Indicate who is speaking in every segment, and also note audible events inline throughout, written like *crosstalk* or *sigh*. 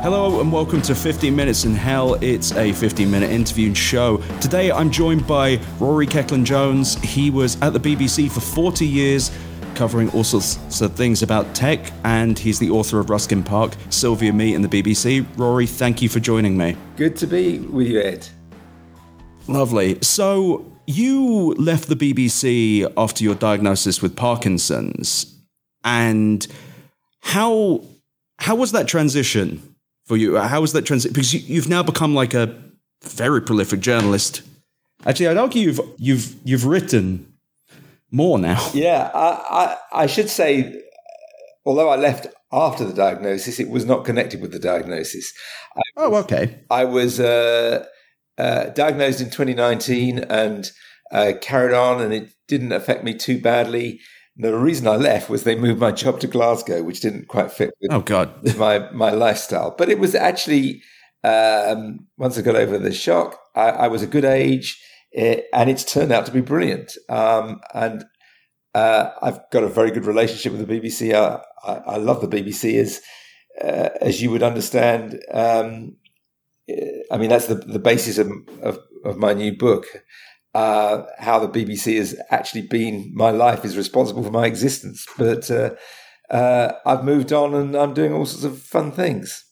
Speaker 1: Hello and welcome to 15 Minutes in Hell. It's a 15 minute interview and show. Today I'm joined by Rory Cellan Jones. He was at the BBC for 40 years, covering all sorts of things about tech, and he's the author of Ruskin Park, Sylvia Me, and the BBC. Rory, thank you for joining me.
Speaker 2: Good to be with you, Ed.
Speaker 1: Lovely. So, you left the BBC after your diagnosis with Parkinson's, and how how was that transition? For you? How was that transition? Because you, have now become like a very prolific journalist. Actually, I'd argue you've you've you've written more now. *laughs*
Speaker 2: Yeah, I, I, I should say, although I left after the diagnosis, it was not connected with the diagnosis.
Speaker 1: I oh, okay.
Speaker 2: I was uh, uh, diagnosed in 2019 and uh, carried on, and it didn't affect me too badly the reason I left was they moved my job to Glasgow, which didn't quite fit with,
Speaker 1: oh God. *laughs*
Speaker 2: my, my lifestyle. But it was actually, um, once I got over the shock, I, I was a good age it, and it's turned out to be brilliant. Um, and uh, I've got a very good relationship with the BBC. I, I, I love the BBC as, uh, as you would understand. Um, I mean, that's the, the basis of, of, of my new book uh, how the BBC has actually been my life is responsible for my existence. But uh, uh, I've moved on and I'm doing all sorts of fun things.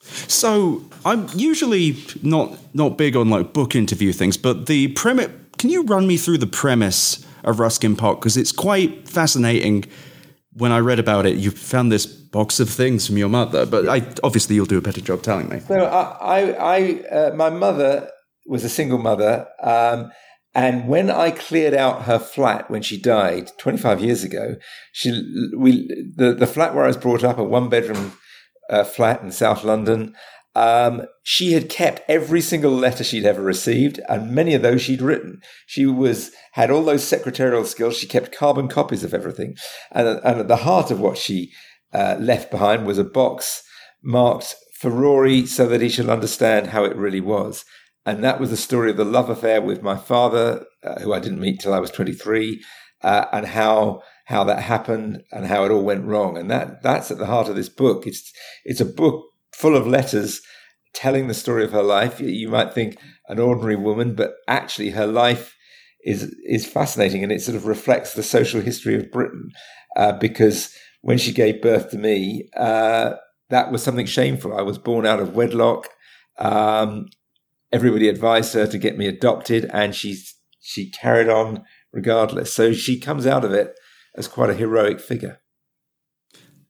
Speaker 1: So I'm usually not not big on like book interview things, but the premise. Can you run me through the premise of Ruskin Park because it's quite fascinating. When I read about it, you found this box of things from your mother, but I, obviously you'll do a better job telling me.
Speaker 2: So I, I, I uh, my mother was a single mother. Um, and when I cleared out her flat when she died 25 years ago, she we the, the flat where I was brought up, a one bedroom uh, flat in South London. Um, she had kept every single letter she'd ever received, and many of those she'd written. She was had all those secretarial skills. She kept carbon copies of everything, and, and at the heart of what she uh, left behind was a box marked for Rory, so that he should understand how it really was. And that was the story of the love affair with my father, uh, who I didn't meet till I was 23, uh, and how how that happened and how it all went wrong. And that that's at the heart of this book. It's it's a book full of letters telling the story of her life. You might think an ordinary woman, but actually her life is is fascinating, and it sort of reflects the social history of Britain. Uh, because when she gave birth to me, uh, that was something shameful. I was born out of wedlock. Um, everybody advised her to get me adopted, and she she carried on regardless. So she comes out of it as quite a heroic figure.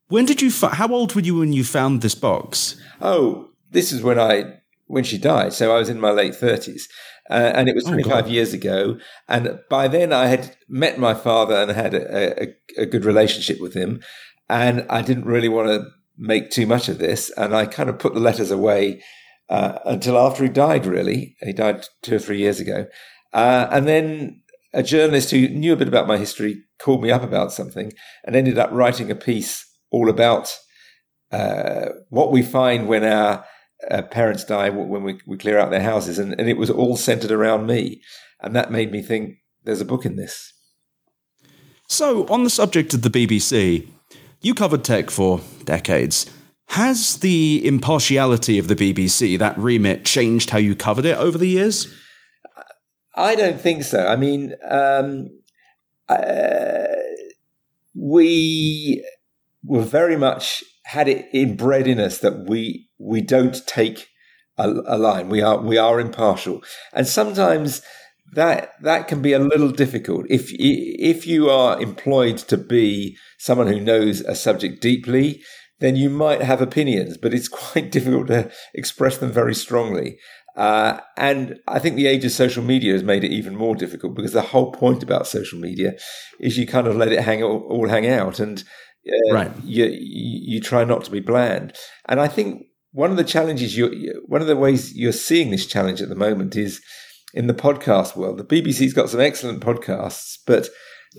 Speaker 1: When did you? How old were you when you found this box?
Speaker 2: Oh, this is when I when she died. So I was in my late thirties, uh, and it was 25 oh, years ago. And by then, I had met my father and had a, a, a good relationship with him. And I didn't really want to make too much of this, and I kind of put the letters away uh, until after he died, really. He died two or three years ago. Uh, and then a journalist who knew a bit about my history called me up about something and ended up writing a piece all about uh, what we find when our uh, parents die, when we, we clear out their houses. And, and it was all centered around me. And that made me think there's a book in this.
Speaker 1: So, on the subject of the BBC, you covered tech for decades. Has the impartiality of the BBC, that remit, changed how you covered it over the years?
Speaker 2: I don't think so. I mean, um, uh, we were very much had it inbred in us that we we don't take a, a line. We are we are impartial, and sometimes that that can be a little difficult if if you are employed to be someone who knows a subject deeply then you might have opinions, but it's *laughs* quite difficult to express them very strongly. Uh, and I think the age of social media has made it even more difficult because the whole point about social media is you kind of let it hang all, all hang out, and uh, right. you, you try not to be bland. And I think one of the challenges you one of the ways you're seeing this challenge at the moment is in the podcast world. The BBC's got some excellent podcasts, but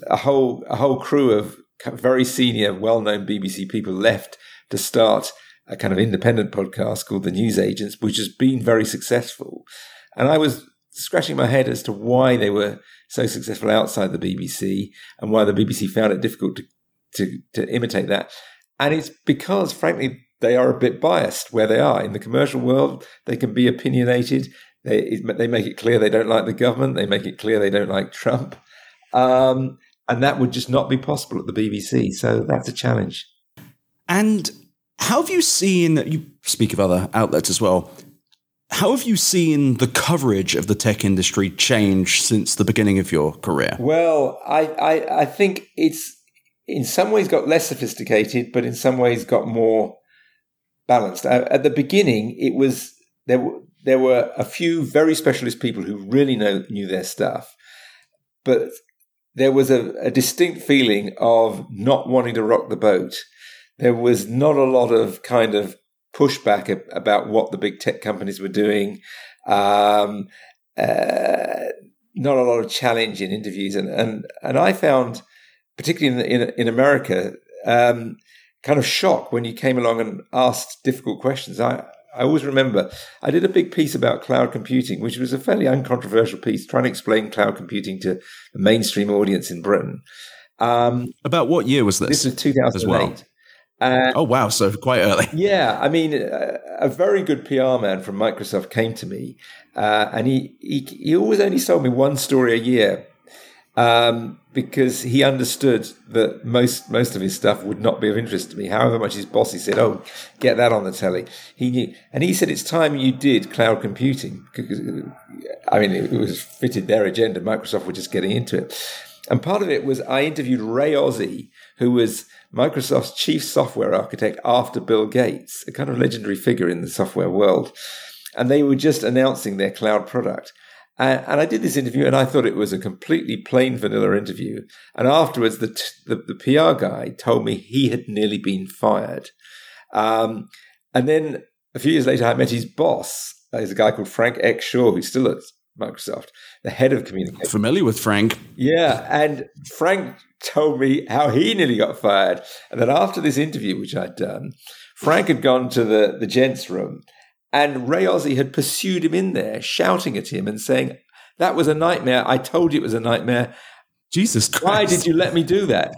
Speaker 2: a whole a whole crew of very senior, well known BBC people left to start a kind of independent podcast called The News Agents, which has been very successful. And I was scratching my head as to why they were so successful outside the BBC and why the BBC found it difficult to, to, to imitate that. And it's because, frankly, they are a bit biased where they are. In the commercial world, they can be opinionated. They, they make it clear they don't like the government. They make it clear they don't like Trump. Um, and that would just not be possible at the BBC. So that's a challenge.
Speaker 1: And how have you seen, you speak of other outlets as well, how have you seen the coverage of the tech industry change since the beginning of your career?
Speaker 2: Well, I, I, I think it's in some ways got less sophisticated, but in some ways got more balanced. Uh, at the beginning, it was there. There were a few very specialist people who really know, knew their stuff, but there was a, a distinct feeling of not wanting to rock the boat. There was not a lot of kind of pushback about what the big tech companies were doing. Um, uh, not a lot of challenge in interviews, and and and I found, particularly in in, in America, um, kind of shock when you came along and asked difficult questions. I I always remember I did a big piece about cloud computing, which was a fairly uncontroversial piece, trying to explain cloud computing to the mainstream audience in Britain.
Speaker 1: Um, about what year was this?
Speaker 2: This was 2008. Well?
Speaker 1: Uh, oh wow! So quite early. *laughs*
Speaker 2: Yeah, I mean, a, a very good PR man from Microsoft came to me, uh, and he, he he always only sold me one story a year, um, because he understood that most most of his stuff would not be of interest to me. However much his boss he said, "Oh, get that on the telly," he knew, and he said, "It's time you did cloud computing." I mean, it was fitted their agenda. Microsoft were just getting into it, and part of it was I interviewed Ray Ozzie, who was Microsoft's chief software architect after Bill Gates, a kind of legendary figure in the software world. And they were just announcing their cloud product. And, I did this interview and I thought it was a completely plain vanilla interview. And afterwards, the, t- the, the, PR guy told me he had nearly been fired. Um, and then a few years later, I met his boss. There's a guy called Frank X. Shaw, who's still at Microsoft, the head of communication.
Speaker 1: Familiar with Frank.
Speaker 2: Yeah. And Frank told me how he nearly got fired. And then after this interview, which I'd done, Frank had gone to the, the gents' room and Ray Ozzie had pursued him in there, shouting at him and saying, That was a nightmare. I told you it was a nightmare.
Speaker 1: Jesus Christ.
Speaker 2: Why did you let me do that?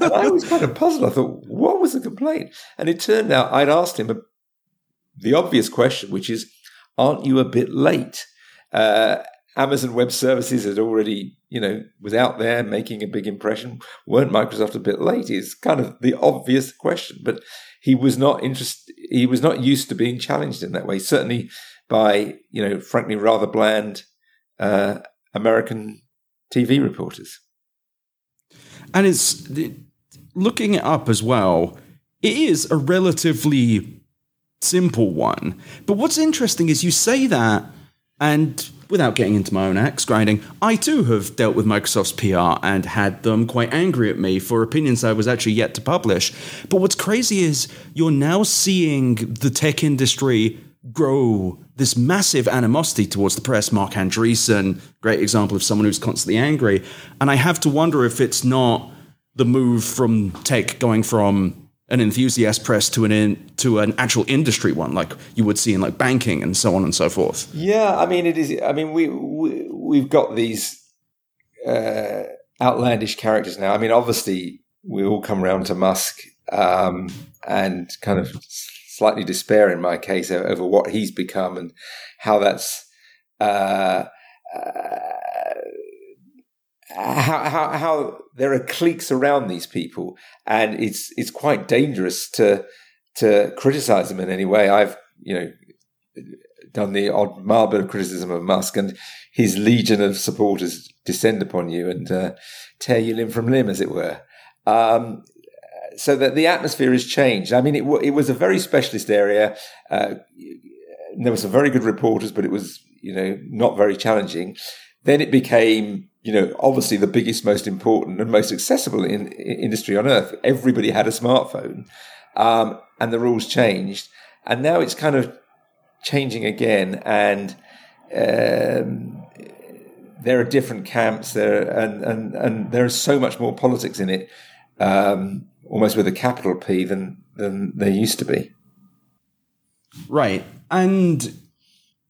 Speaker 2: I was kind of puzzled. I thought, what was the complaint? And it turned out I'd asked him a, the obvious question, which is, aren't you a bit late? Uh, Amazon Web Services had already, you know, was out there making a big impression. Weren't Microsoft a bit late? Is kind of the obvious question, but he was not interested. He was not used to being challenged in that way. Certainly by, you know, frankly rather bland uh, American TV reporters.
Speaker 1: And it's looking it up as well. It is a relatively simple one, but what's interesting is you say that and without getting into my own axe grinding, I too have dealt with Microsoft's PR and had them quite angry at me for opinions I was actually yet to publish. But what's crazy is you're now seeing the tech industry grow this massive animosity towards the press. Marc Andreessen, great example of someone who's constantly angry. And I have to wonder if it's not the move from tech going from an enthusiast press to an in, to an actual industry one, like you would see in like banking and so on and so forth.
Speaker 2: Yeah, I mean, it is. I mean, we, we we've got these uh, outlandish characters now. I mean, obviously, we all come around to Musk um, and kind of slightly despair in my case over what he's become and how that's. Uh, uh, how, how, how there are cliques around these people, and it's it's quite dangerous to to criticize them in any way. I've you know done the odd of criticism of Musk, and his legion of supporters descend upon you and uh, tear you limb from limb, as it were. Um, so that the atmosphere has changed. I mean, it, it was a very specialist area. Uh, there were some very good reporters, but it was you know not very challenging. Then it became you know, obviously the biggest, most important, and most accessible in, in industry on earth. Everybody had a smartphone, um, and the rules changed, and now it's kind of changing again, and um, there are different camps there, and and and there is so much more politics in it, um, almost with a capital P than than there used to be.
Speaker 1: Right, and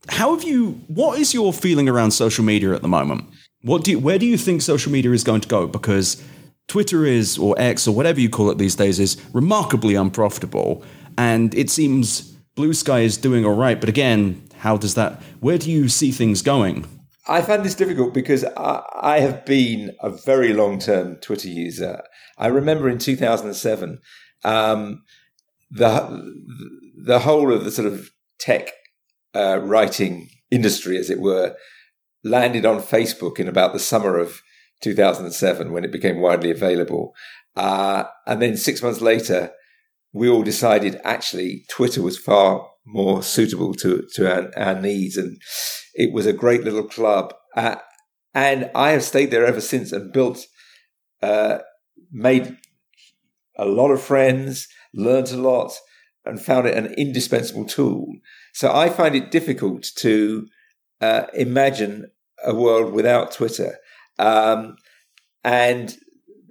Speaker 1: how have you? What is your feeling around social media at the moment? What do you, where do you think social media is going to go? Because Twitter is, or X, or whatever you call it these days, is remarkably unprofitable. and it seems Blue Sky is doing all right. But again, how does that? Where do you see things going?
Speaker 2: I find this difficult because I, I have been a very long term Twitter user. I remember in 2007, um, the the whole of the sort of tech uh, writing industry, as it were, landed on Facebook in about the summer of 2007 when it became widely available. Uh, and then six months later, we all decided actually Twitter was far more suitable to, to our, our needs. And it was a great little club. Uh, and I have stayed there ever since and built, uh, made a lot of friends, learned a lot, and found it an indispensable tool. So I find it difficult to uh, imagine a world without Twitter. Um, and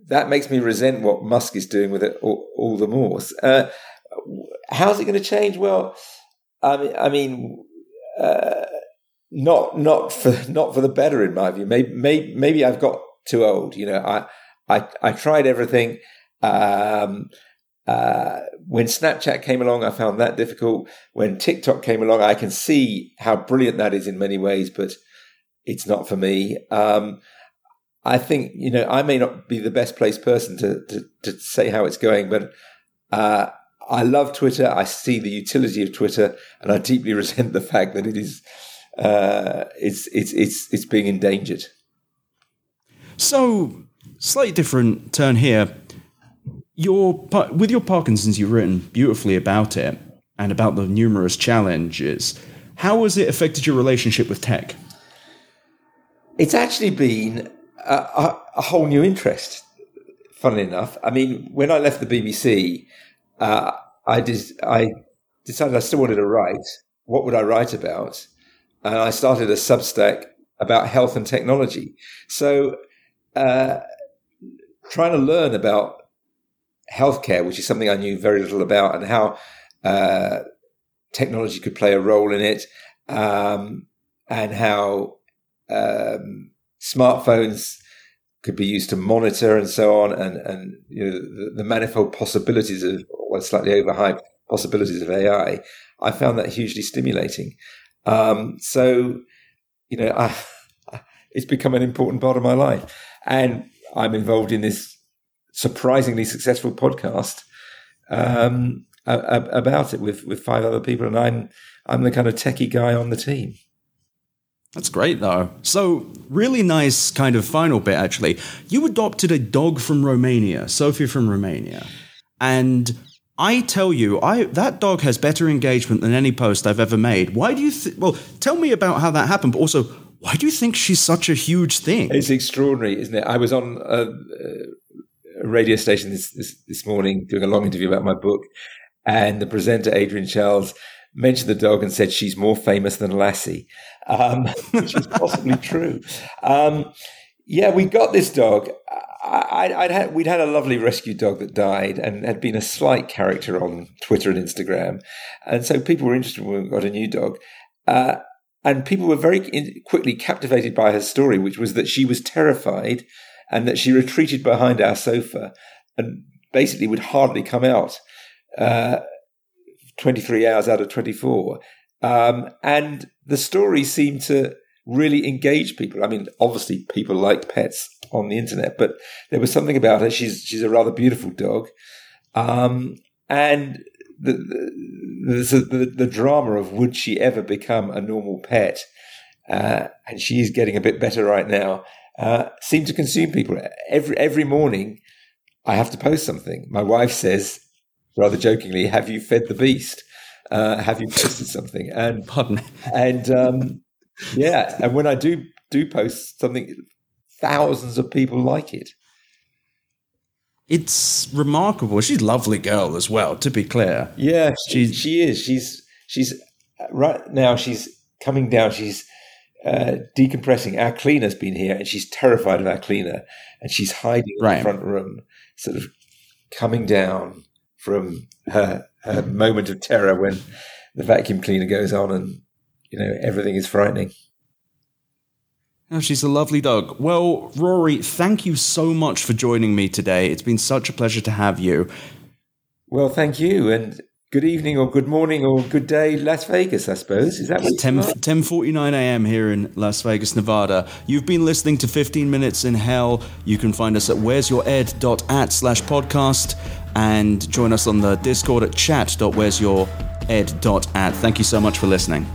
Speaker 2: that makes me resent what Musk is doing with it all, all the more. Uh, how's it going to change? Well, I mean, I mean, uh, not not for not for the better in my view. Maybe maybe, maybe I've got too old. You know, I I, I tried everything. Um, uh, when Snapchat came along, I found that difficult. When TikTok came along, I can see how brilliant that is in many ways, but it's not for me. Um, I think you know I may not be the best placed person to to, to say how it's going, but uh, I love Twitter. I see the utility of Twitter, and I deeply *laughs* resent the fact that it is uh, it's it's it's it's being endangered.
Speaker 1: So, slightly different turn here. Your with your Parkinson's, you've written beautifully about it and about the numerous challenges. How has it affected your relationship with tech?
Speaker 2: It's actually been a, a, a whole new interest. Funnily enough, I mean, when I left the BBC, uh, I did. I decided I still wanted to write. What would I write about? And I started a Substack about health and technology. So, uh, trying to learn about healthcare, which is something I knew very little about, and how uh, technology could play a role in it, um, and how um, smartphones could be used to monitor and so on, and and you know the, the manifold possibilities of well, slightly overhyped possibilities of AI. I found that hugely stimulating. Um, so, you know, I, *laughs* it's become an important part of my life, and I'm involved in this surprisingly successful podcast um, about it with with five other people, and I'm I'm the kind of techie guy on the team.
Speaker 1: That's great, though. So, really nice kind of final bit, actually. You adopted a dog from Romania, Sophie from Romania. And I tell you, I that dog has better engagement than any post I've ever made. Why do you? Well, tell me about how that happened, but also, why do you think she's such a huge thing?
Speaker 2: It's extraordinary, isn't it? I was on a, a radio station this, this, this morning doing a long interview about my book, and the presenter Adrian Chiles mentioned the dog and said she's more famous than Lassie, um, *laughs* which is possibly true. Um, yeah, we got this dog. I, would had, we'd had a lovely rescue dog that died and had been a slight character on Twitter and Instagram. And so people were interested when we got a new dog. Uh, and people were very in, quickly captivated by her story, which was that she was terrified and that she retreated behind our sofa and basically would hardly come out. Uh, 23 hours out of 24. Um, and the story seemed to really engage people. I mean, obviously people like pets on the internet, but there was something about her. She's, she's a rather beautiful dog. Um, and the, the, the, the, drama of would she ever become a normal pet? Uh, and she's getting a bit better right now. Uh, seemed to consume people every every morning. I have to post something. My wife says, rather jokingly, "Have you fed the beast? Uh, have you posted something?" And
Speaker 1: pardon,
Speaker 2: and um, yeah, and when I do do post something, thousands of people like it.
Speaker 1: It's remarkable. She's a lovely girl as well. To be clear,
Speaker 2: yeah, she's she is. She's she's right now. She's coming down. She's uh, decompressing. Our cleaner's been here, and she's terrified of our cleaner, and she's hiding in the front room, sort of coming down from her, her moment of terror when the vacuum cleaner goes on and you know everything is frightening.
Speaker 1: Oh, she's a lovely dog. Well, Rory, thank you so much for joining me today. It's been such a pleasure to have you.
Speaker 2: Well, thank you, and good evening or good morning or good day, Las Vegas, I suppose. Is that what
Speaker 1: 10, 10.49 a.m. here in Las Vegas, Nevada. You've been listening to 15 Minutes in Hell. You can find us at where'syoured.at slash podcast and join us on the Discord at chat.where'syoured.at. Thank you so much for listening.